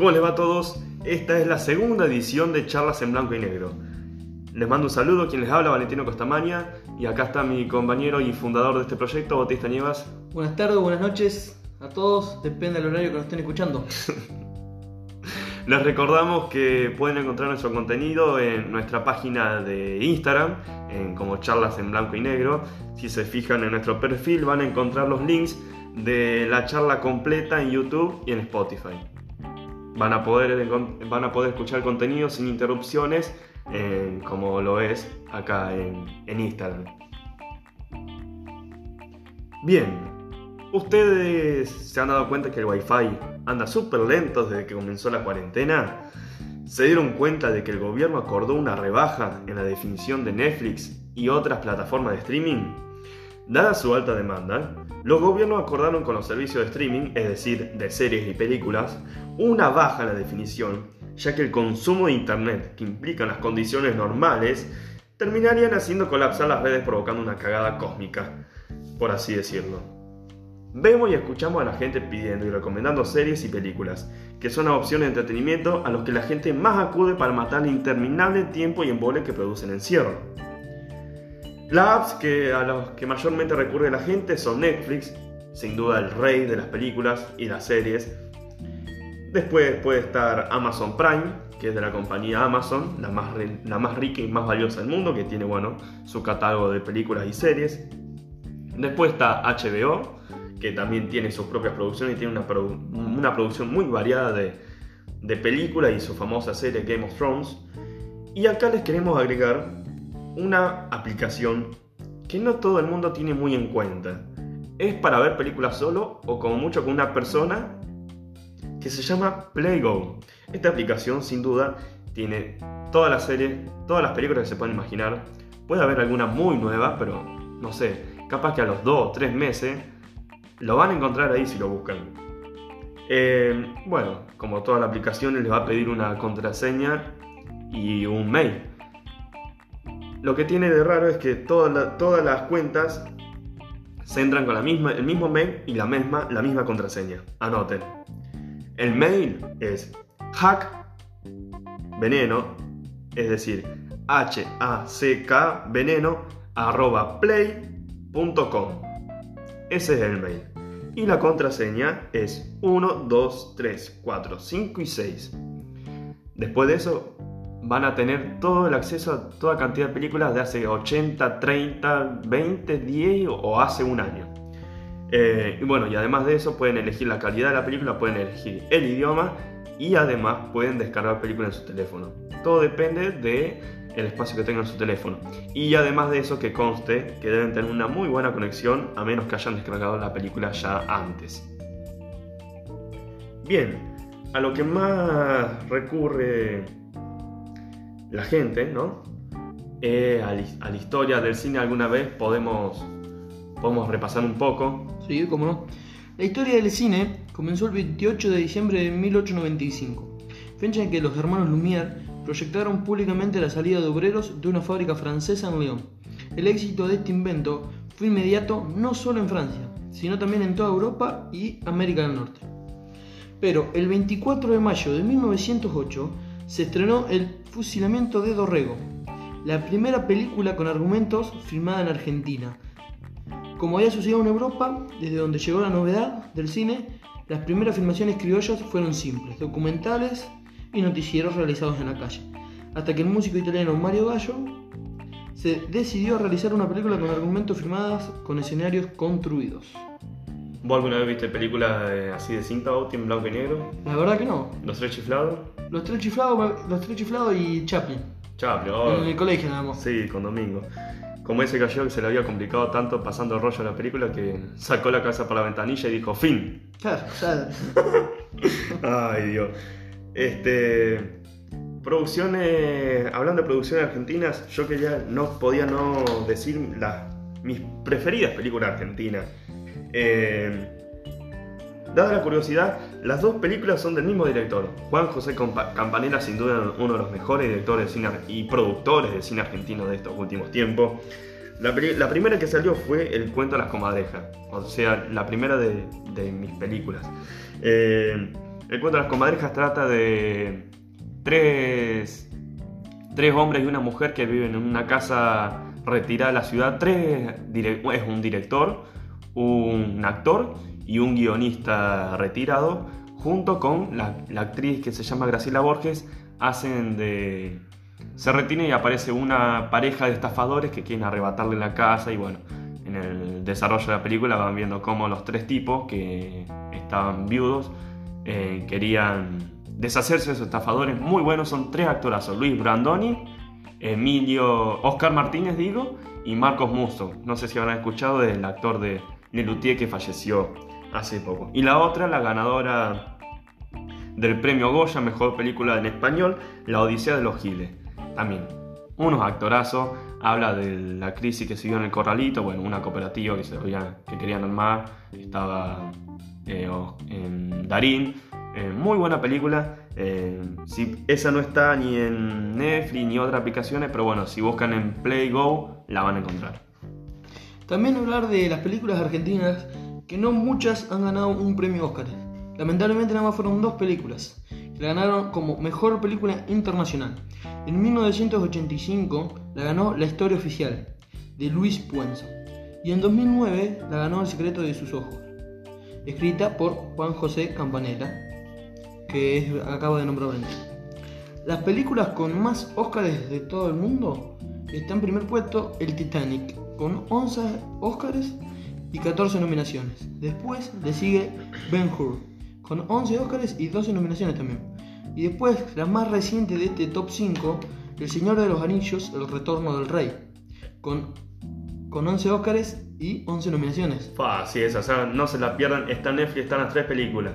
¿Cómo les va a todos? Esta es la segunda edición de Charlas en Blanco y Negro. Les mando un saludo, quien les habla, Valentino Costamaña, y acá está mi compañero y fundador de este proyecto, Bautista Nievas. Buenas tardes, buenas noches a todos, depende del horario que nos estén escuchando. Les recordamos que pueden encontrar nuestro contenido en nuestra página de Instagram, en como charlas en blanco y negro. Si se fijan en nuestro perfil van a encontrar los links de la charla completa en YouTube y en Spotify. Van a poder, van a poder escuchar contenido sin interrupciones, como lo es acá en, en Instagram. Bien, ustedes se han dado cuenta que el Wi-Fi anda súper lento desde que comenzó la cuarentena. ¿Se dieron cuenta de que el gobierno acordó una rebaja en la definición de Netflix y otras plataformas de streaming? Dada su alta demanda, los gobiernos acordaron con los servicios de streaming, es decir, de series y películas, una baja en la definición, ya que el consumo de Internet, que implica las condiciones normales, terminarían haciendo colapsar las redes provocando una cagada cósmica, por así decirlo. Vemos y escuchamos a la gente pidiendo y recomendando series y películas, que son opciones de entretenimiento a los que la gente más acude para matar el interminable tiempo y embole que producen encierro. Las apps que a los que mayormente recurre la gente son Netflix, sin duda el rey de las películas y las series. Después puede estar Amazon Prime, que es de la compañía Amazon, la más, rica y más valiosa del mundo, que tiene bueno, su catálogo de películas y series. Después está HBO, que también tiene sus propias producciones y tiene una, una producción muy variada de, de películas y su famosa serie Game of Thrones. Y acá les queremos agregar una aplicación que no todo el mundo tiene muy en cuenta. Es para ver películas solo o como mucho con una persona que se llama Playgo. Esta aplicación sin duda tiene todas las series, todas las películas que se pueden imaginar. Puede haber alguna muy nueva, pero no sé, capaz que a los 2 o 3 meses lo van a encontrar ahí si lo buscan. Eh, bueno, como toda la aplicación les va a pedir una contraseña y un mail. Lo que tiene de raro es que todas las cuentas se entran con la misma, el mismo mail y la misma, la misma contraseña. Anoten. El mail es hack veneno, es decir, h-a-c-k veneno arroba play.com. Ese es el mail. Y la contraseña es 1, 2, 3, 4, 5 y 6. Después de eso, van a tener todo el acceso a toda cantidad de películas de hace 80, 30, 20, 10 o hace un año. Eh, y bueno, y además de eso pueden elegir la calidad de la película, pueden elegir el idioma y además pueden descargar películas en su teléfono. Todo depende de el espacio que tengan en su teléfono. Y además de eso que conste que deben tener una muy buena conexión a menos que hayan descargado la película ya antes. Bien, a lo que más recurre la gente, ¿no? Eh, a, la, historia del cine alguna vez podemos, podemos repasar un poco. Sí, cómo no. La historia del cine comenzó el 28 de diciembre de 1895, fecha en que los hermanos Lumière proyectaron públicamente la salida de obreros de una fábrica francesa en Lyon. El éxito de este invento fue inmediato no solo en Francia, sino también en toda Europa y América del Norte. Pero el 24 de mayo de 1908 se estrenó El fusilamiento de Dorrego, la primera película con argumentos filmada en Argentina. Como había sucedido en Europa, desde donde llegó la novedad del cine, las primeras filmaciones criollas fueron simples, documentales y noticieros realizados en la calle, hasta que el músico italiano Mario Gallo se decidió a realizar una película con argumentos filmadas con escenarios construidos. ¿Vos alguna vez viste películas así de cinta o en blanco y negro? La verdad que no. ¿Los tres chiflados? Los tres chiflados, los tres chiflados y Chaplin. Chaplin, oh. En el colegio nada más. Sí, con Domingo. Como ese cayó que se le había complicado tanto pasando el rollo a la película que sacó la cabeza por la ventanilla y dijo fin. Claro, claro. Ay Dios. Este. Producciones. Hablando de producciones argentinas, yo que ya no podía no decir las, mis preferidas películas argentinas. Eh, dada la curiosidad, las dos películas son del mismo director. Juan José Campanella, sin duda uno de los mejores directores y productores de cine argentino de estos últimos tiempos. La, primera que salió fue El cuento de las comadrejas, o sea, la primera de, mis películas. Eh, El cuento de las comadrejas trata de tres, tres hombres y una mujer que viven en una casa retirada de la ciudad. Tres, es un director, un actor y un guionista retirado, junto con la, actriz que se llama Graciela Borges, hacen de... Se retiene y aparece una pareja de estafadores que quieren arrebatarle la casa y bueno, en el desarrollo de la película van viendo cómo los tres tipos que estaban viudos eh, querían deshacerse de esos estafadores muy buenos. Son tres actorazos, Luis Brandoni, Emilio, Oscar Martínez digo, y Marcos Musso. No sé si habrán escuchado del actor de Lelutier que falleció hace poco. Y la otra, la ganadora del premio Goya, mejor película en español, La Odisea de los Giles. También, unos actorazos, habla de la crisis que se dio en el Corralito, bueno, una cooperativa que, que querían armar, estaba eh, en Darín, eh, muy buena película. Eh, si, esa no está ni en Netflix ni otras aplicaciones, pero bueno, si buscan en Play Go la van a encontrar. También hablar de las películas argentinas, que no muchas han ganado un premio Oscar. Lamentablemente nada más fueron dos películas, que la ganaron como mejor película internacional. En 1985 la ganó La Historia Oficial, de Luis Puenzo. Y en 2009 la ganó El Secreto de sus Ojos, escrita por Juan José Campanella, que acabo de nombrar Las películas con más Oscars de todo el mundo está en primer puesto El Titanic, con 11 Oscars y 14 nominaciones. Después le sigue Ben Hur, con 11 Oscars y 12 nominaciones también. Y después, la más reciente de este top 5, El Señor de los Anillos, El Retorno del Rey, con, con 11 Oscars y 11 nominaciones. Fácil, esa, o sea, no se la pierdan, está en Netflix, están las tres películas.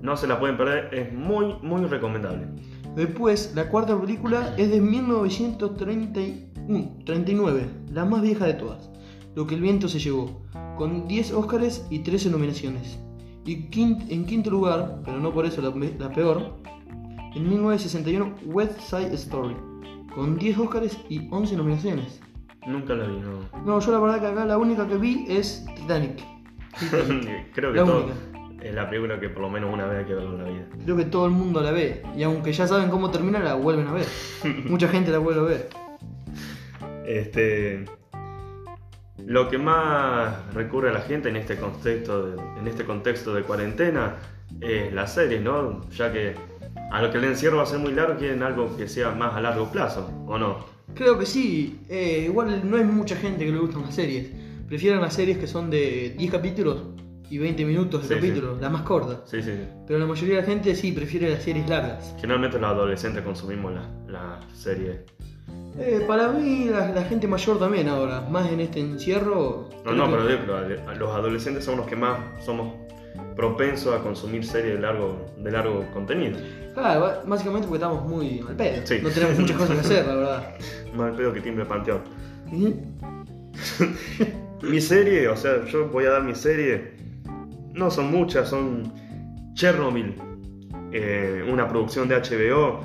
No se la pueden perder, es muy, muy recomendable. Después, la cuarta película es de 1939, la más vieja de todas, Lo que el viento se llevó, con 10 Oscars y 13 nominaciones. Y en quinto lugar, pero no por eso la, peor, en 1961 West Side Story, con 10 Oscars y 11 nominaciones. Nunca la vi, no. No, yo la verdad que acá la única que vi es Titanic. Creo que la todo, es la película que por lo menos una vez hay que ver en la vida. Creo que todo el mundo la ve. Y aunque ya saben cómo termina, la vuelven a ver. Mucha gente la vuelve a ver. Este. Lo que más recurre a la gente en este contexto de, en este contexto de cuarentena es las series, ¿no? Ya que a lo que el encierro va a ser muy largo, quieren algo que sea más a largo plazo, ¿o no? Creo que sí. Eh, igual no hay mucha gente que le gustan las series. Prefieren las series que son de 10 capítulos y 20 minutos de capítulo, la más corta. Sí, sí. Pero la mayoría de la gente sí prefiere las series largas. Generalmente los adolescentes consumimos la, la serie. Eh, para mí, la, gente mayor también ahora, más en este encierro. No, no, pero, los adolescentes son los que más somos propensos a consumir series de largo, de largo contenido. Claro, básicamente porque estamos muy mal pedo. No tenemos muchas cosas que hacer, la verdad. Mal pedo que timbre panteón. mi serie, o sea, yo voy a dar mi serie no son muchas, son Chernobyl, eh, una producción de HBO,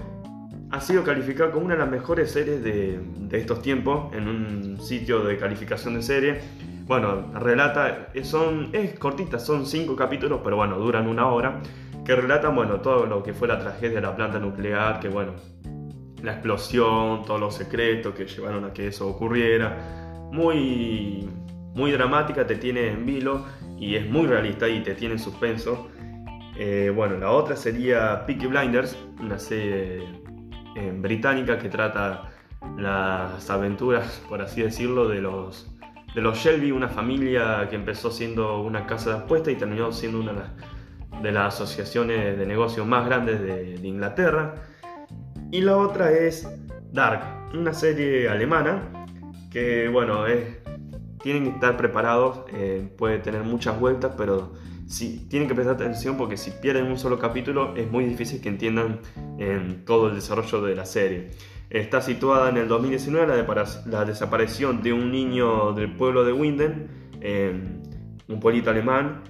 ha sido calificada como una de las mejores series de, estos tiempos en un sitio de calificación de serie. Bueno, relata, son, es cortita, son cinco capítulos, pero bueno, duran una hora, que relatan, bueno, todo lo que fue la tragedia de la planta nuclear, que bueno, la explosión, todos los secretos que llevaron a que eso ocurriera. Muy, muy dramática, te tiene en vilo y es muy realista y te tiene en suspenso. Eh, bueno, la otra sería Peaky Blinders, una serie eh, británica que trata las aventuras, por así decirlo, de los, de los Shelby, una familia que empezó siendo una casa de apuestas y terminó siendo una de las asociaciones de negocios más grandes de, Inglaterra. Y la otra es Dark, una serie alemana que, bueno, es tienen que estar preparados, eh, puede tener muchas vueltas, pero sí, tienen que prestar atención porque si pierden un solo capítulo es muy difícil que entiendan en todo el desarrollo de la serie. Está situada en el 2019 la, desaparición de un niño del pueblo de Winden, un pueblito alemán,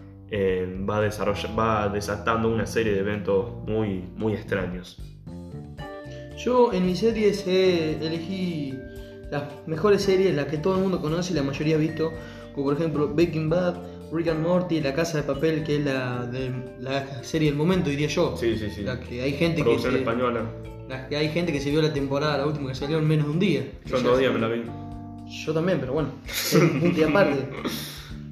va, va desatando una serie de eventos muy, muy extraños. Yo en mis series elegí las mejores series, las que todo el mundo conoce y la mayoría ha visto, como por ejemplo Breaking Bad, Rick and Morty, La Casa de Papel, que es la, de, la serie del momento, diría yo. Sí, sí, sí. La que hay gente que se, española. la que hay gente que se vio la temporada, la última que salió en menos de un día. Yo en dos días me la vi. Yo también, pero bueno, un y aparte.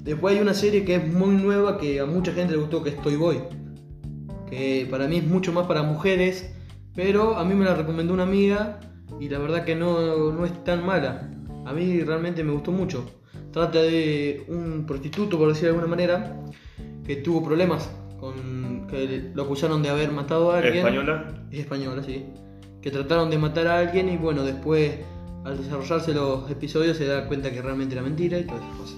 Después hay una serie que es muy nueva que a mucha gente le gustó, que es Toy Boy. Que para mí es mucho más para mujeres, pero a mí me la recomendó una amiga y la verdad que no, no es tan mala. A mí realmente me gustó mucho. Trata de un prostituto, por decirlo de alguna manera, que tuvo problemas con que lo acusaron de haber matado a alguien. Española. Es española, sí. Que trataron de matar a alguien y bueno, después al desarrollarse los episodios se da cuenta que realmente era mentira y todas esas cosas.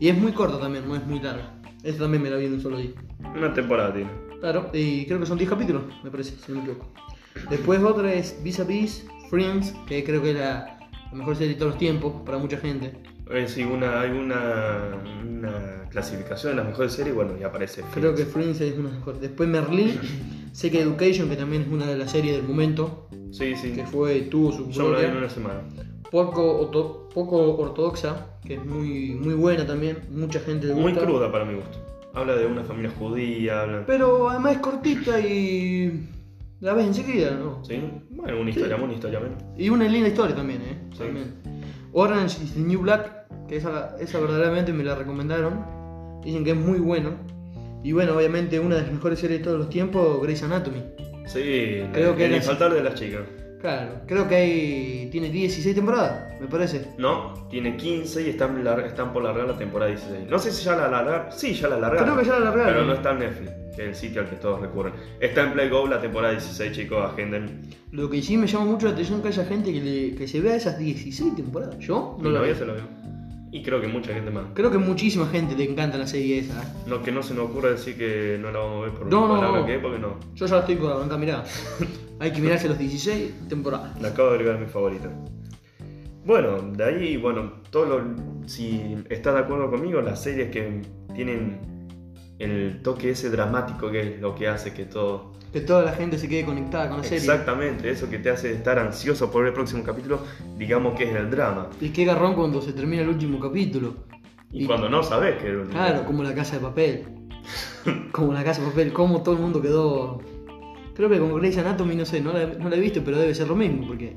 Y es muy corta también, no es muy larga. Esta también me la vi en un solo día. Una temporada tiene. Claro, y creo que son 10 capítulos, me parece, si no me equivoco. Después otra es Vis a Vis, Friends, que creo que es la, la mejor serie de todos los tiempos para mucha gente. Eh, sí, una, hay una, una clasificación de las mejores series, bueno, y aparece. Creo que Friends. Friends es una de las mejores. Después Merlí, Sex Education, que también es una de las series del momento, Sí, sí. que fue, tuvo su Yo vi en una semana. poco, poco ortodoxa, que es muy, muy buena también, mucha gente le Muy cruda para mi gusto. Habla de una familia judía, habla... Pero además es cortita y la ves enseguida, ¿no? ¿Sí? Bueno, una historia, una historia menos. Y una linda historia también, ¿eh? Sí. También. Orange is the New Black, que esa, esa verdaderamente me la recomendaron. Dicen que es muy bueno. Y bueno, obviamente una de las mejores series de todos los tiempos, Grey's Anatomy. Sí, Creo el, que el infaltable de las chicas. Claro, creo que hay, tiene 16 temporadas, me parece. No, tiene 15 y están por largar la temporada 16. No sé si ya la largaron. Sí, ya la largaron. Creo que ya la largaron. Pero no está en Netflix, que es el sitio al que todos recurren. Está en Play Go la temporada 16, chicos, agenden. Lo que sí me llama mucho la atención es que haya gente que, le- que se vea esas 16 temporadas. Yo no lo novia veo. se lo vio. Y creo que mucha gente más. Creo que muchísima gente le encanta la serie esa. ¿eh? No, que no se nos ocurra decir que no la vamos a ver por No, no, no. que es, porque no. Yo ya la estoy por arrancar, mirá. Hay que mirarse los 16 temporadas. La acabo de agregar mi favorita. Bueno, de ahí, bueno, todo lo, si estás de acuerdo conmigo, las series que tienen el toque ese dramático que es lo que hace que todo... Que toda la gente se quede conectada con la serie. Exactamente, eso que te hace estar ansioso por ver el próximo capítulo, digamos que es el drama. Y qué garrón cuando se termina el último capítulo. Y, cuando no sabes que... Claro, como la casa de papel. como la casa de papel, como todo el mundo quedó. Creo que con Grey's Anatomy, no sé, no la, no la he visto, pero debe ser lo mismo, porque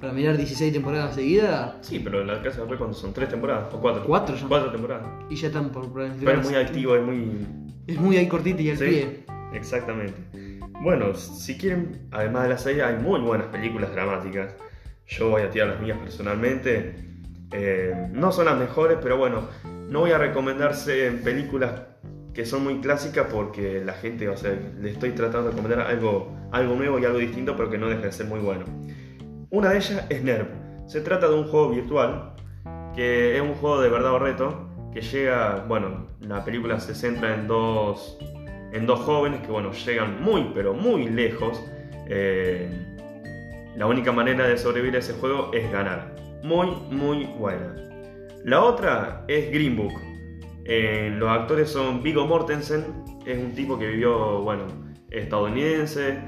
para mirar 16 temporadas seguidas Sí, pero en la casa de papel cuando son tres temporadas, o cuatro. Cuatro ya. Cuatro temporadas. y ya están por Pero planificar. es muy activo, es muy... Es muy ahí cortita y al Sí, pie. exactamente. Bueno, si quieren, además de la serie, hay muy buenas películas dramáticas. Yo voy a tirar las mías personalmente. Eh, no son las mejores, pero bueno, no voy a recomendarse películas que son muy clásicas porque la gente, o sea, le estoy tratando de recomendar algo, algo nuevo y algo distinto, pero que no deje de ser muy bueno. Una de ellas es NERV. Se trata de un juego virtual que es un juego de verdad o reto que llega, bueno, la película se centra en dos, en dos jóvenes que, bueno, llegan muy, pero muy lejos. Eh, la única manera de sobrevivir a ese juego es ganar. Muy, muy buena. La otra es Green Book. Eh, los actores son Viggo Mortensen, es un tipo que vivió, bueno, estadounidense,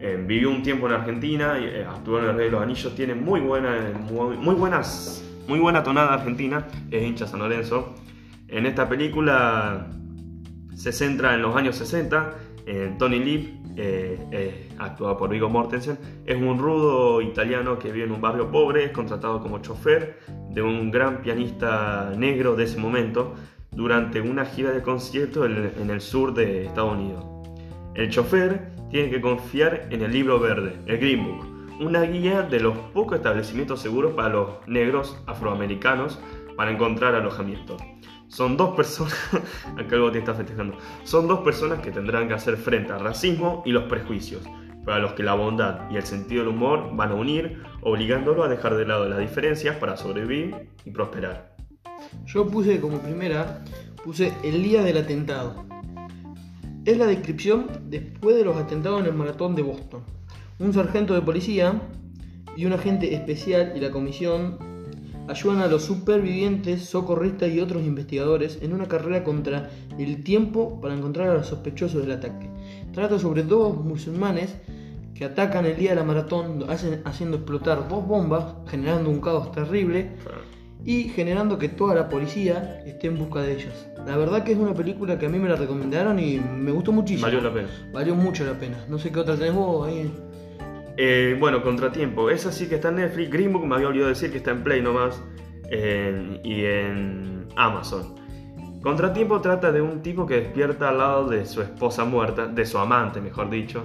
eh, vivió un tiempo en Argentina, eh, actuó en El Rey de los Anillos, tiene muy, buena, muy, buenas, muy buena tonada argentina, es hincha San Lorenzo. En esta película se centra en los años 60, en Tony Lip, eh, eh, actuado por Viggo Mortensen, es un rudo italiano que vive en un barrio pobre, es contratado como chofer de un gran pianista negro de ese momento durante una gira de conciertos en, en el sur de Estados Unidos. El chofer tiene que confiar en el libro verde, el Green Book, una guía de los pocos establecimientos seguros para los negros afroamericanos para encontrar alojamiento. Son dos personas, acá algo te está festejando, son dos personas que tendrán que hacer frente al racismo y los prejuicios, para los que la bondad y el sentido del humor van a unir, obligándolo a dejar de lado las diferencias para sobrevivir y prosperar. Yo puse como primera, puse el día del atentado. Es la descripción después de los atentados en el maratón de Boston. Un sargento de policía y un agente especial y la comisión ayudan a los supervivientes, socorristas y otros investigadores en una carrera contra el tiempo para encontrar a los sospechosos del ataque. Trata sobre dos musulmanes que atacan el día de la maratón haciendo explotar dos bombas, generando un caos terrible y generando que toda la policía esté en busca de ellas. La verdad que es una película que a mí me la recomendaron y me gustó muchísimo. Valió la pena. Valió mucho la pena. No sé qué otra tenés vos ahí. Eh, bueno, Contratiempo. Esa sí que está en Netflix. Green Book me había olvidado decir que está en Play nomás. eh, y en Amazon. Contratiempo trata de un tipo que despierta al lado de su esposa muerta, de su amante, mejor dicho.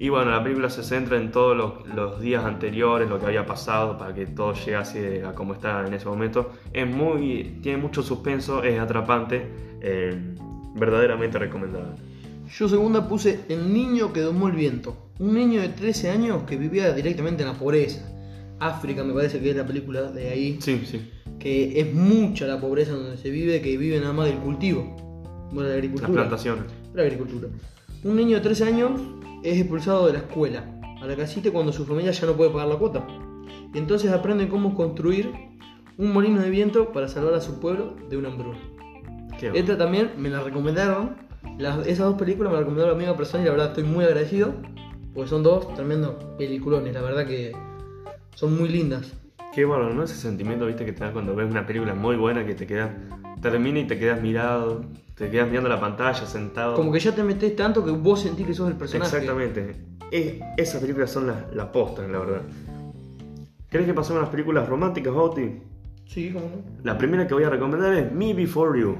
Y bueno, la película se centra en todos los, los días anteriores, lo que había pasado, para que todo llegase a como está en ese momento. Es muy, tiene mucho suspenso, es atrapante, eh, verdaderamente recomendada. Yo segunda puse El niño que domó el viento. Un niño de 13 años que vivía directamente en la pobreza. África me parece que es la película de ahí. Sí, sí. Que es mucha la pobreza donde se vive, que vive nada más del cultivo. Bueno, la Las agricultura. plantaciones. La agricultura. Un niño de 13 años es expulsado de la escuela a la casita cuando su familia ya no puede pagar la cuota. Y entonces aprende cómo construir un molino de viento para salvar a su pueblo de una hambruna. Bueno. Esta también me la recomendaron. Las- esas dos películas me la recomendó la amiga persona y la verdad estoy muy agradecido. Porque son dos tremendos peliculones, la verdad que son muy lindas. Qué bueno, ¿no? Ese sentimiento, viste, que te da cuando ves una película muy buena que te quedas, termina y te quedas mirado, te quedas mirando la pantalla, sentado. Como que ya te metes tanto que vos sentís que sos el personaje. Exactamente. Es- esas películas son las la posta, la verdad. ¿Crees que pasamos a las películas románticas, Bauti? Sí, como no. La primera que voy a recomendar es Me Before You.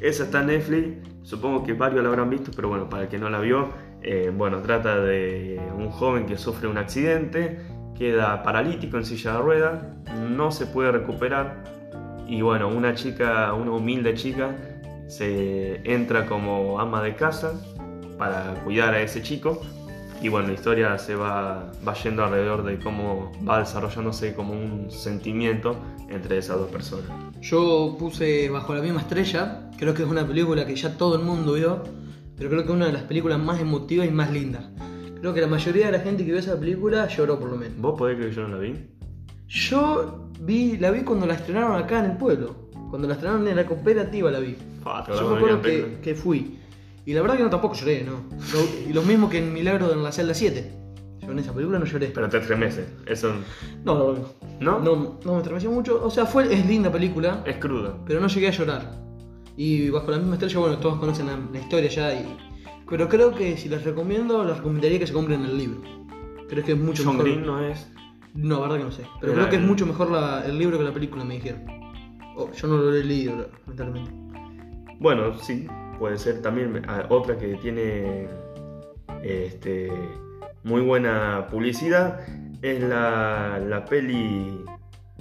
Esa está en Netflix, supongo que varios la habrán visto, pero bueno, para el que no la vio, eh, bueno, trata de un joven que sufre un accidente, queda paralítico en silla de ruedas, no se puede recuperar y bueno, una chica, una humilde chica, se entra como ama de casa para cuidar a ese chico y bueno, la historia se va, va yendo alrededor de cómo va desarrollándose como un sentimiento entre esas dos personas. Yo puse Bajo la misma estrella, creo que es una película que ya todo el mundo vio, pero creo que es una de las películas más emotivas y más lindas. Creo que la mayoría de la gente que vio esa película lloró por lo menos. ¿Vos podés creer que yo no la vi? Yo vi, la vi cuando la estrenaron acá en el pueblo. Cuando la estrenaron en la cooperativa la vi. Te Yo me acuerdo que, fui. Y la verdad que no tampoco lloré, ¿no? Lo- y lo mismo que en Milagro en la celda 7. Yo en esa película no lloré. Pero te estremeces. Eso No, no, no. ¿No? No, no me estremeció mucho. O sea, fue, es linda película, es crudo. pero no llegué a llorar. Y bajo la misma estrella, bueno, todos conocen la, la historia ya. Y, pero creo que si las recomiendo, las recomendaría que se compren el libro. Creo que es mucho John mejor. Green no es. No, la verdad que no sé. Pero creo que es mucho mejor la- el libro que la película, me dijeron. Oh, yo no lo he leído, lamentablemente. Bueno, sí, puede ser también ah, otra que tiene este, muy buena publicidad. Es la, la peli,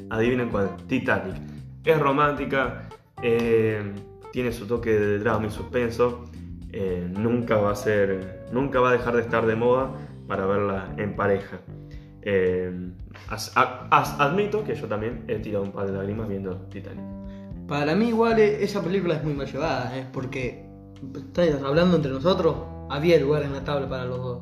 adivinen cuál, Titanic. Es romántica, eh, tiene su toque de drama y suspenso. eh, nunca va a ser, nunca va a dejar de estar de moda para verla en pareja. Eh, as- a- as- admito que yo también he tirado un par de lágrimas viendo Titanic. Para mí igual eh, esa película es muy mal llevada, ¿eh? porque ¿estáis hablando entre nosotros, había lugar en la tabla para los dos.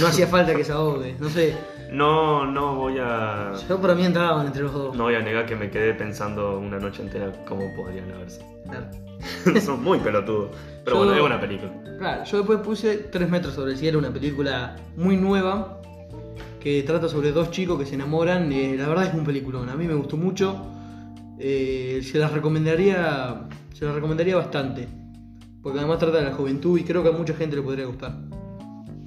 No hacía falta que se ahogue, no sé. No, no voy a. Yo para mí entraban entre los dos. No voy a negar que me quedé pensando una noche entera cómo podrían haberse. Claro. Son muy pelotudos. Pero Yo- bueno, es una película. Claro, yo después puse 3 metros sobre el cielo, una película muy nueva que trata sobre dos chicos que se enamoran. eh, la verdad es un peliculón, a mí me gustó mucho. eh, se las recomendaría, se las recomendaría bastante, porque además trata de la juventud y creo que a mucha gente le podría gustar.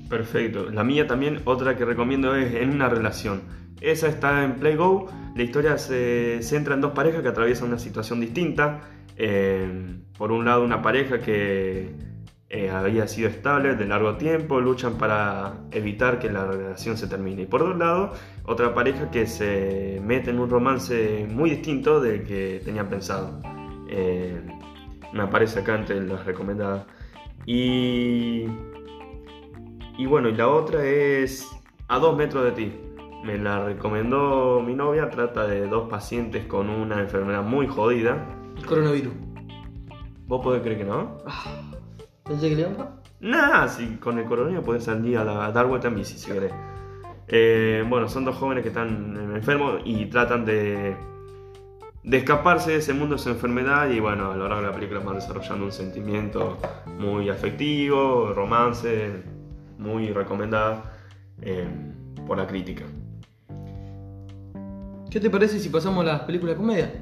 Perfecto. La mía también, otra que recomiendo es En una relación. Esa está en Play Go. La historia se centra en dos parejas que atraviesan una situación distinta. Eh, por un lado, una pareja que eh, había sido estable de largo tiempo, luchan para evitar que la relación se termine. Y por otro lado, otra pareja que se mete en un romance muy distinto del que tenían pensado. Eh, me aparece acá entre las recomendadas. Y y bueno, y la otra es A dos metros de ti. Me la recomendó mi novia, trata de dos pacientes con una enfermedad muy jodida. El coronavirus. ¿Vos podés creer que no? Ah, pensé que le iba a Nah, si con el coronavirus podés salir a, la- a dar vuelta en bici si querés. Eh, bueno, son dos jóvenes que están enfermos y tratan de, de escaparse de ese mundo de su enfermedad y bueno, a lo largo de la película van desarrollando un sentimiento muy afectivo, romance, muy recomendada. eh, por la crítica. ¿Qué te parece si pasamos a las películas de comedia?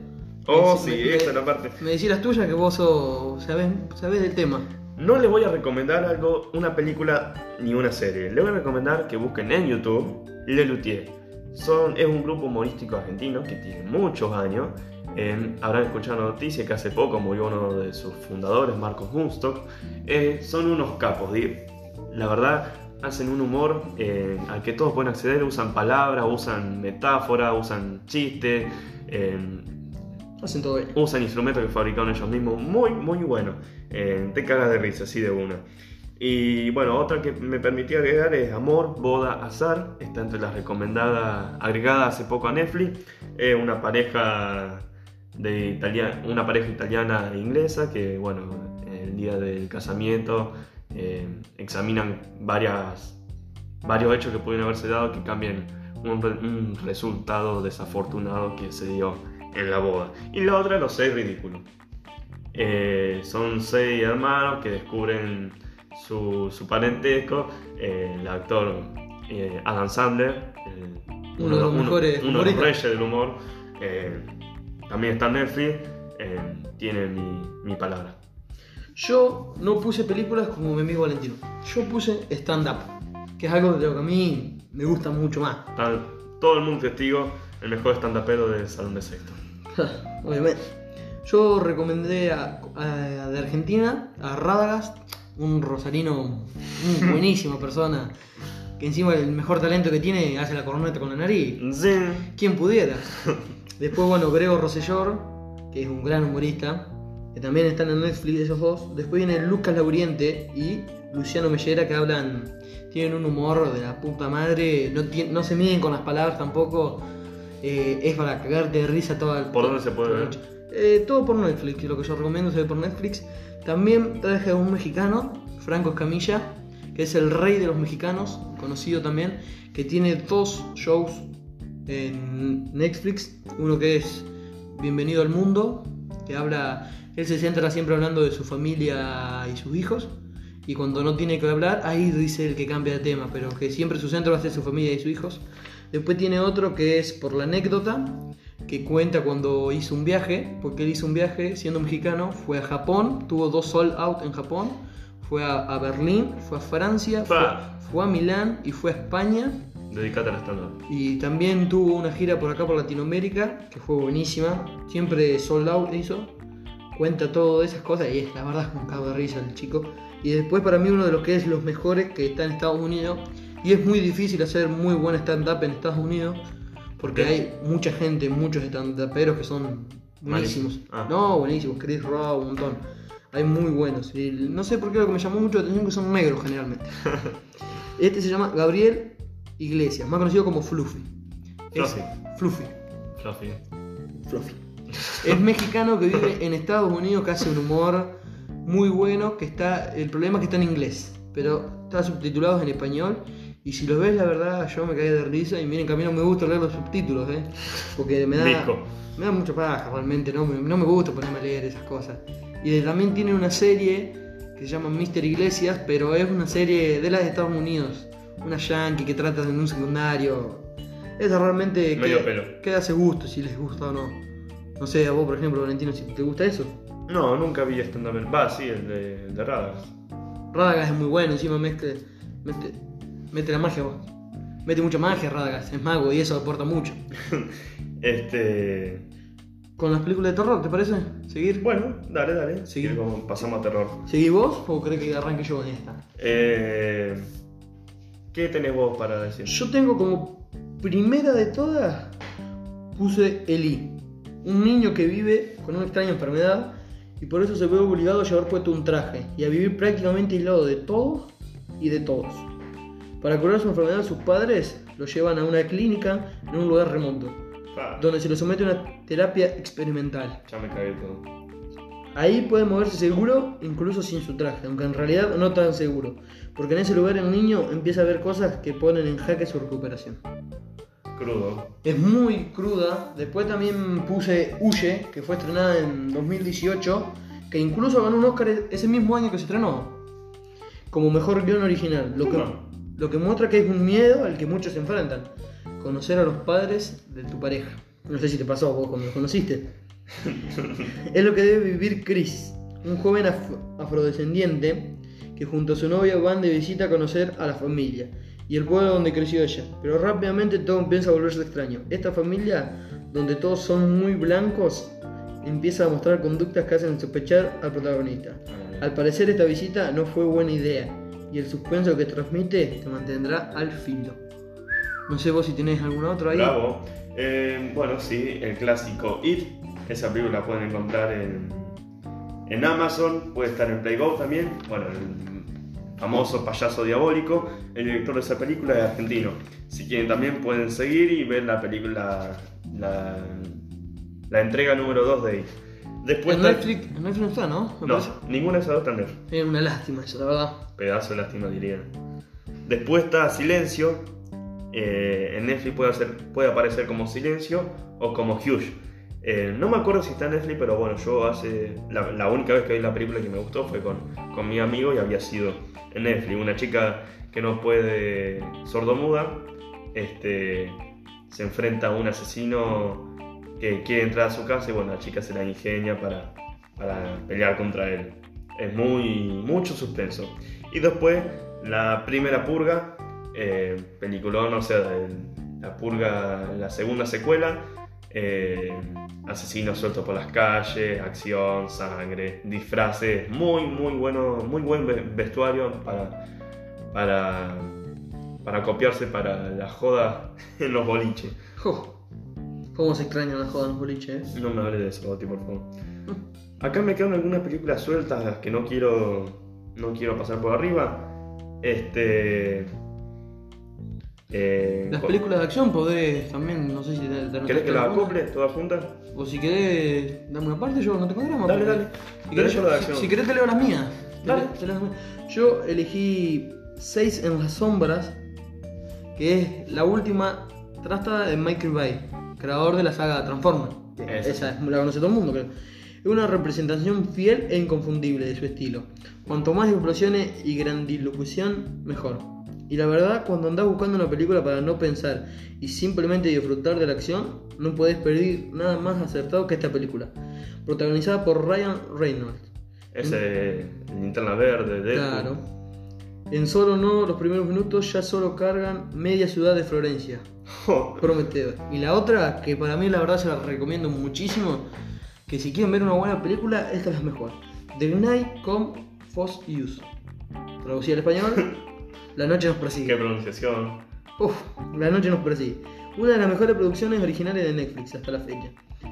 Oh, Me- sí, me- esta es la parte. Me decís las tuyas que vos sos, sabés, sabés del tema. No les voy a recomendar algo, una película ni una serie. Les voy a recomendar que busquen en YouTube Le Luthier. Son, es un grupo humorístico argentino que tiene muchos años. Eh, habrán escuchado la noticia que hace poco murió uno de sus fundadores, Marcos Hunstock. Eh, son unos capos, la verdad. Hacen un humor eh, al que todos pueden acceder, usan palabras, usan metáforas, usan chistes, eh, Hacen todo usan instrumentos que fabricaron ellos mismos, muy, muy bueno. Eh, te cagas de risa, así de una. Y bueno, otra que me permitió agregar es Amor, Boda, Azar. Está entre las recomendadas, agregada hace poco a Netflix. Es una pareja de italia- una pareja italiana e inglesa que, bueno, el día del casamiento eh, examinan varias, varios hechos que pudieron haberse dado que cambian un, un resultado desafortunado que se dio en la boda. Y la otra, Los seis ridículos. Eh, son seis hermanos que descubren su, su parentesco. Eh, el actor eh, Adam Sandler, el- Uno de los mejores uno de los reyes del humor, eh, también está Netflix, eh, tiene mi, mi palabra. Yo no puse películas como mi amigo Valentino. Yo puse stand-up, que es algo de lo que a mí me gusta mucho más. Todo el mundo testigo, el mejor stand-upero del Salón de Sexto. Obviamente. Yo recomendé a, a- de Argentina a Radagast, un rosarino, una buenísima persona, que encima el mejor talento que tiene hace la corneta con la nariz. Zin. Quien pudiera. Después, bueno, Grego Rossellor, que es un gran humorista, que también están en Netflix esos dos. Después viene Lucas Lauriente y Luciano Mellera, que hablan, tienen un humor de la puta madre, no, tien- no se miden con las palabras tampoco. Eh, es para cagarte de risa toda el- ¿Por dónde se puede ver? Eh, todo por Netflix, lo que yo recomiendo se ve por Netflix. También traje a un mexicano, Franco Escamilla, que es el rey de los mexicanos, conocido también, que tiene dos shows en Netflix. Uno que es Bienvenido al Mundo, que habla, él se centra siempre hablando de su familia y sus hijos. Y cuando no tiene que hablar, ahí dice el que cambia de tema, pero que siempre su centro va a ser su familia y sus hijos. Después tiene otro que es por la anécdota, que cuenta cuando hizo un viaje, porque él hizo un viaje siendo mexicano, fue a Japón, tuvo dos sold out en Japón, fue a, a Berlín, fue a Francia, fue, a Milán y fue a España. Dedicate al stand-up. Y también tuvo una gira por acá por Latinoamérica, que fue buenísima. Siempre sold out hizo. Cuenta todo de esas cosas y es la verdad es un cago de risa el chico. Y después para mí uno de los que es los mejores que está en Estados Unidos. Y es muy difícil hacer muy buen stand-up en Estados Unidos. Porque hay mucha gente, muchos stand-uperos que son buenísimos. Ah. No, buenísimos. Chris Rock, un montón. Hay muy buenos. Y no sé por qué lo que me llamó mucho la atención que son negros generalmente. Este se llama Gabriel Iglesias, más conocido como Fluffy. Es- Fluffy. Fluffy. Fluffy. Fluffy. Es mexicano que vive en Estados Unidos, que hace un humor muy bueno, que está. El problema es que está en inglés, pero está subtitulado en español. Y si lo ves, la verdad, yo me caí de risa. Y miren que a mí no me gusta leer los subtítulos, ¿eh? Porque me da. Me da mucha paja, realmente. No me, no me gusta ponerme a leer esas cosas. Y de- también tiene una serie que se llama Mr. Iglesias, pero es una serie de las de Estados Unidos. Una yankee que trata en un secundario. Esa realmente Medio queda, pelo. queda a ese gusto si les gusta o no. No sé, a vos, por ejemplo, Valentino, si te gusta eso. No, nunca vi stand-up. Va, sí, el de, el de Radagast. Radagast es muy bueno, encima mete, mete, mete la magia vos. Mete mucha magia Radagast, es mago y eso aporta mucho. Este. Con las películas de terror, ¿te parece? ¿Seguir? Bueno, dale, dale. Sí. pasamos a terror. ¿Seguís vos o crees que arranque yo con esta? Eh, ¿Qué tenés vos para decir? Yo tengo como primera de todas, puse Eli, un niño que vive con una extraña enfermedad y por eso se ve obligado a llevar puesto un traje y a vivir prácticamente aislado de todos y de todos. Para curar su enfermedad, sus padres lo llevan a una clínica en un lugar remoto, Pa, donde se le somete a una terapia experimental. ya me cagué todo. Ahí puede moverse seguro, incluso sin su traje, aunque en realidad no tan seguro, porque en ese lugar el niño empieza a ver cosas que ponen en jaque su recuperación. Crudo. Es muy cruda. Después también puse Huye, que fue estrenada en 2018, que incluso ganó un Oscar ese mismo año que se estrenó, como mejor guion original. Lo que. Lo que muestra que es un miedo al que muchos se enfrentan. Conocer a los padres de tu pareja. No sé si te pasó a vos cuando los conociste. es lo que debe vivir Chris, un joven af- afrodescendiente que junto a su novia van de visita a conocer a la familia y el pueblo donde creció ella. Pero rápidamente todo empieza a volverse extraño. Esta familia, donde todos son muy blancos, empieza a mostrar conductas que hacen sospechar al protagonista. Al parecer esta visita no fue buena idea y el suspenso que transmite te mantendrá al filo. No sé vos si tenés alguna otra ahí. Bravo. Eh, bueno, sí, el clásico It. Esa película la pueden encontrar en, en Amazon, puede estar en Playgo también. Bueno, el famoso payaso diabólico. El director de esa película es argentino. Si quieren también pueden seguir y ver la película, la, la entrega número 2 de It. Después en Netflix, en Netflix no está, ¿no? No, parece. ninguna de esas dos está en Netflix. Es una lástima eso, la verdad. Pedazo de lástima diría. Después está Silencio. Eh, en Netflix puede, hacer- puede aparecer como Silencio o como Huge. Eh, no me acuerdo si está en Netflix, pero bueno, yo hace. La, la única vez que vi la película que me gustó fue con, con mi amigo y había sido en Netflix. Una chica que no puede. sordomuda. Este. Se enfrenta a un asesino que quiere entrar a su casa y bueno, la chica se la ingenia para, para pelear contra él. Es muy. mucho suspenso. Y después, la primera purga, eh, peliculón, o sea, la purga, la segunda secuela, eh, asesinos sueltos por las calles, acción, sangre, disfraces, muy, muy bueno, muy buen ve- vestuario para, para, para copiarse para la joda en los boliches. Jo, ¿Cómo se extrañan las jodas en los boliches, eh? No me hable de eso, Boti, por favor. Acá me quedan algunas películas sueltas las que no quiero, no quiero pasar por arriba. Este. eh, Las películas de acción podés también, no sé si te, te ¿Querés que las acople todas juntas? O si querés, dame una parte, yo no tengo drama. Dale, dale. Si querés, de acción. si te leo las mías. Dale. te leo las mías. Yo elegí Seis en las sombras, que es la última trata de Michael Bay, creador de la saga Transformers. Esa. Esa es- la conoce todo el mundo, creo. Es una representación fiel e inconfundible de su estilo. Cuanto más explosiones y grandilocución, mejor. Y la verdad, cuando andás buscando una película para no pensar y simplemente disfrutar de la acción, no podés pedir nada más acertado que esta película. Protagonizada por Ryan Reynolds. Ese. Linterna Verde. Claro. En solo no, los primeros minutos ya solo cargan media ciudad de Florencia. Prometedor. Y la otra, que para mí la verdad se la recomiendo muchísimo, que si quieren ver una buena película, esta es la mejor. The Night Come Fos Use. Traducida al español, La noche nos Qué persigue. pronunciación. Uf, La noche nos persigue. Una de las mejores producciones originales de Netflix hasta la fecha.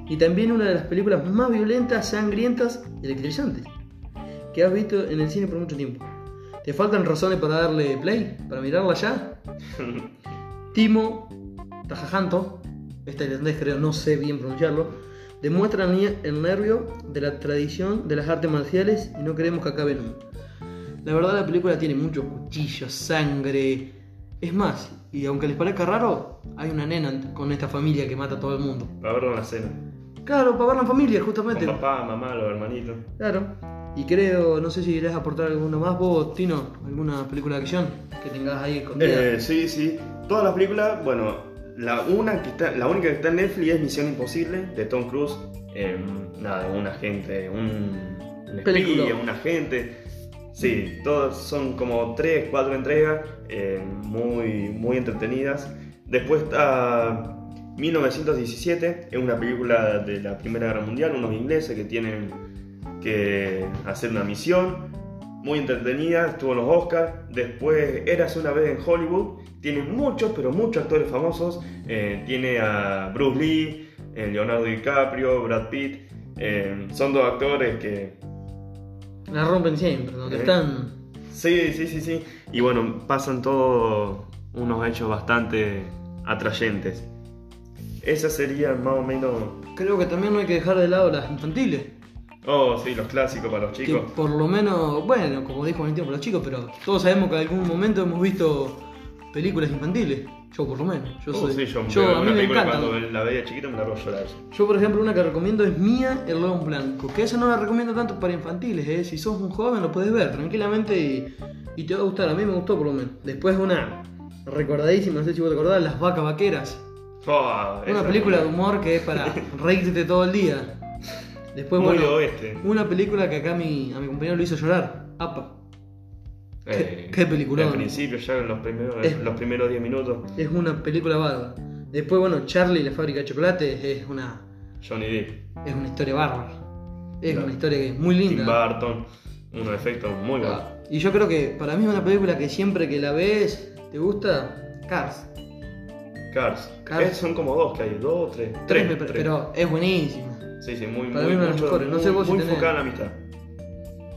Y también una de las películas más violentas, sangrientas y electrizantes que has visto en el cine por mucho tiempo. ¿Te faltan razones para darle play? ¿Para mirarla ya? Timo Tajajanto, este irlandés creo, no sé bien pronunciarlo, demuestra el nervio de la tradición de las artes marciales y no queremos que acabe nunca. La verdad la película tiene muchos cuchillos, sangre. Es más, y aunque les parezca raro, hay una nena con esta familia que mata a todo el mundo. Para verlo en la cena. Claro, para ver la familia, Con justamente. papá, mamá, los hermanitos. Claro. Y creo, no sé si querés aportar alguna más vos, Tino, alguna película de acción que tengas ahí escondida. Eh, sí, sí. Todas las películas, bueno, la una que está, la única que está en Netflix es Misión Imposible de Tom Cruise. Eh, nada, un agente, un, un espía, un agente. Sí, todas son como tres, cuatro entregas, eh, muy, muy entretenidas. Después está 1917, es una película de la Primera Guerra Mundial, unos ingleses que tienen que hacer una misión muy entretenida, estuvo en los Oscars. Después, Eras una vez en Hollywood. Tiene muchos, pero muchos actores famosos. Eh, tiene a Bruce Lee, eh, Leonardo DiCaprio, Brad Pitt. Eh, son dos actores que. La rompen siempre, donde Eh. están. Sí, sí, sí, sí. Y bueno, pasan todos unos hechos bastante atrayentes. Esas serían más o menos. Creo que también no hay que dejar de lado las infantiles. Oh, sí, los clásicos para los Que chicos. por lo menos, bueno, como dijo el tiempo los chicos, pero todos sabemos que en algún momento hemos visto películas infantiles. Yo por lo menos. Yo Oh, soy. sí, yo, a mí me encanta. cuando la veía chiquita me la llorar. Yo, por ejemplo, una que recomiendo es Mía, el León Blanco. Que esa no la recomiendo tanto para infantiles, ¿eh? Si sos un joven lo puedes ver tranquilamente y, y te va a gustar. A mí me gustó por lo menos. Después una recordadísima, no sé si vos te acordás, Las Vacas Vaqueras. Oh, Una película de humor que es para reírte todo el día. Después, Muy bueno, oeste. una película que acá mi, a mi compañero lo hizo llorar. Apa. qué- qué peliculón. Al principio, ya en los primeros, Es- los primeros 10 minutos, Es una película bárbara. Después, bueno, Charlie y la fábrica de chocolate es una, Johnny Depp, es una historia bárbara. Es Claro. una historia que es muy Tim linda. Burton, unos efectos muy buenos. Ah, Y yo creo que para mí es una película que siempre que la ves, ¿te gusta? Cars. Cars. Cars. Eh, son como dos que hay, dos, tres. Tres, Tres, me- tres. pero es buenísima. Sí, sí, muy, para muy, mí mucho- mejores. No sé muy- vos si muy tenés- enfocada en la amistad.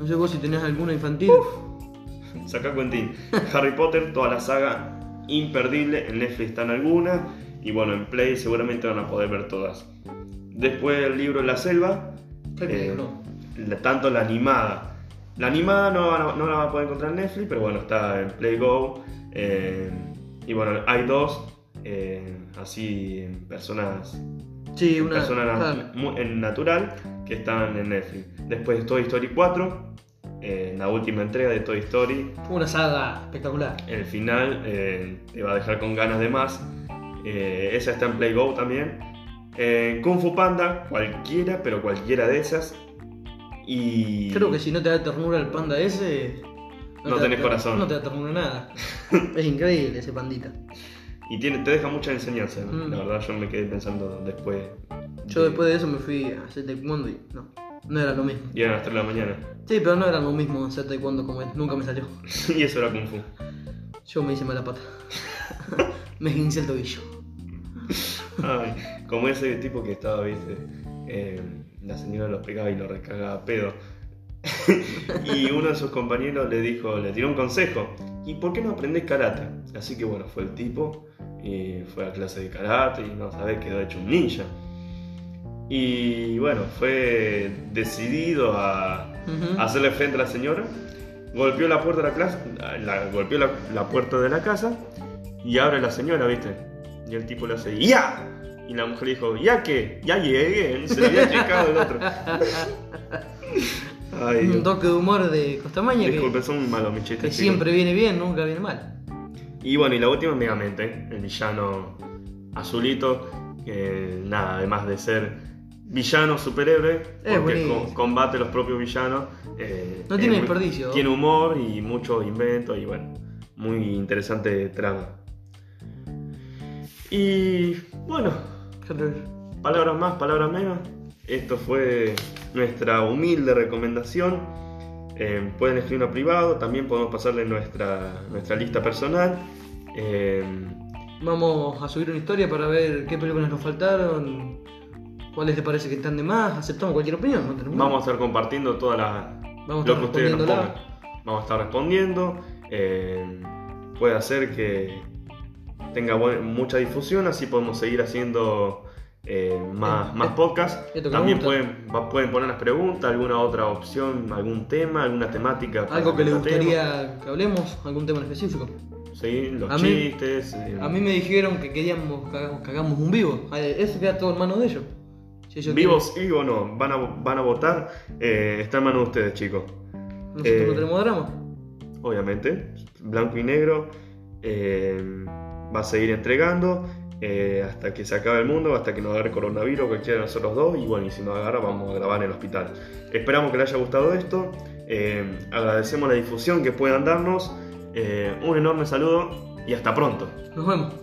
No sé vos si tenés alguna infantil. Saca Quentin. Harry Potter, toda la saga imperdible. En Netflix están algunas. Y bueno, en Play seguramente van a poder ver todas. Después el libro La Selva. Eh, tanto la animada. La animada no, a- no la van a poder encontrar en Netflix, pero bueno, está en Play Go. eh, y bueno, hay dos. eh, así, personas Sí, una. persona en natural que están en Netflix. Después Toy Story 4, eh, la última entrega de Toy Story. Una saga espectacular. El final eh, te va a dejar con ganas de más. Eh, esa está en Play Go también. Eh, Kung Fu Panda, cualquiera, pero cualquiera de esas. Y. Creo que si no te da ternura el panda ese. No te tenés da- corazón. No te da ternura nada. es increíble ese pandita. Y tiene, te deja mucha enseñanza. ¿no? Mm. La verdad, yo me quedé pensando después. Yo después de eso me fui a hacer taekwondo y no, no era lo mismo. Y eran las 3 de la mañana. Sí, pero no era lo mismo hacer taekwondo como él, nunca me salió. y eso era Kung Fu. Yo me hice mala pata. me esguincé el tobillo. Ay, como ese tipo que estaba, viste, eh, la señora los pegaba y lo recagaba a pedo. y uno de sus compañeros le dijo, le tiró un consejo, ¿y por qué no aprendés karate? Así que bueno, fue el tipo y fue a clase de karate y no sabés, quedó hecho un ninja. Y bueno, fue decidido a Ujú. hacerle frente a la señora, golpeó la puerta de la clase, la- golpeó la, la puerta de la casa y abre la señora, ¿viste? Y el tipo le hace ¡Ya! Y la mujer dijo, ¿ya qué? Ya llegué, se le había checado el otro. Ay, Un toque de humor de Costamaña que, Disculpe, son malos mis chistes. que siempre viene bien, nunca viene mal. Y bueno, y la última es Megamente, el villano azulito, que nada, además de ser villano, superhéroe, Es porque co- combate los propios villanos. eh, No tiene desperdicio. Tiene humor y mucho invento y bueno, muy interesante trama. Y bueno, palabras más, palabras menos. Esto fue nuestra humilde recomendación. Eh, pueden escribirnos privado, también podemos pasarle nuestra, nuestra lista personal. Eh, Vamos a subir una historia para ver qué películas nos faltaron, cuáles te parece que están de más. Aceptamos cualquier opinión, no tenemos vamos a estar compartiendo todas las Vamos lo que ustedes nos pongan. Vamos a estar respondiendo. eh, puede hacer que tenga mucha difusión, así podemos seguir haciendo eh, más, Eh, más eh, que También pueden, pueden poner las preguntas, alguna otra opción, algún tema, alguna temática. Algo que les gustaría que hablemos, algún tema en específico. Sí, los A mí- chistes. eh, A mí me dijeron que queríamos que hagamos, que hagamos un vivo. Eh, Eso queda todo en manos de ellos. Si ellos Vivos sí o no, van a, van a votar. eh, está en manos de ustedes, chicos. nosotros no tenemos drama. obviamente, blanco y negro, va a seguir entregando eh, hasta que se acabe el mundo, hasta que nos agarre coronavirus, cualquiera de nosotros dos, y bueno, y si nos agarra vamos a grabar en el hospital. Esperamos que les haya gustado esto, eh, agradecemos la difusión que puedan darnos, eh, un enorme saludo y hasta pronto. Nos vemos.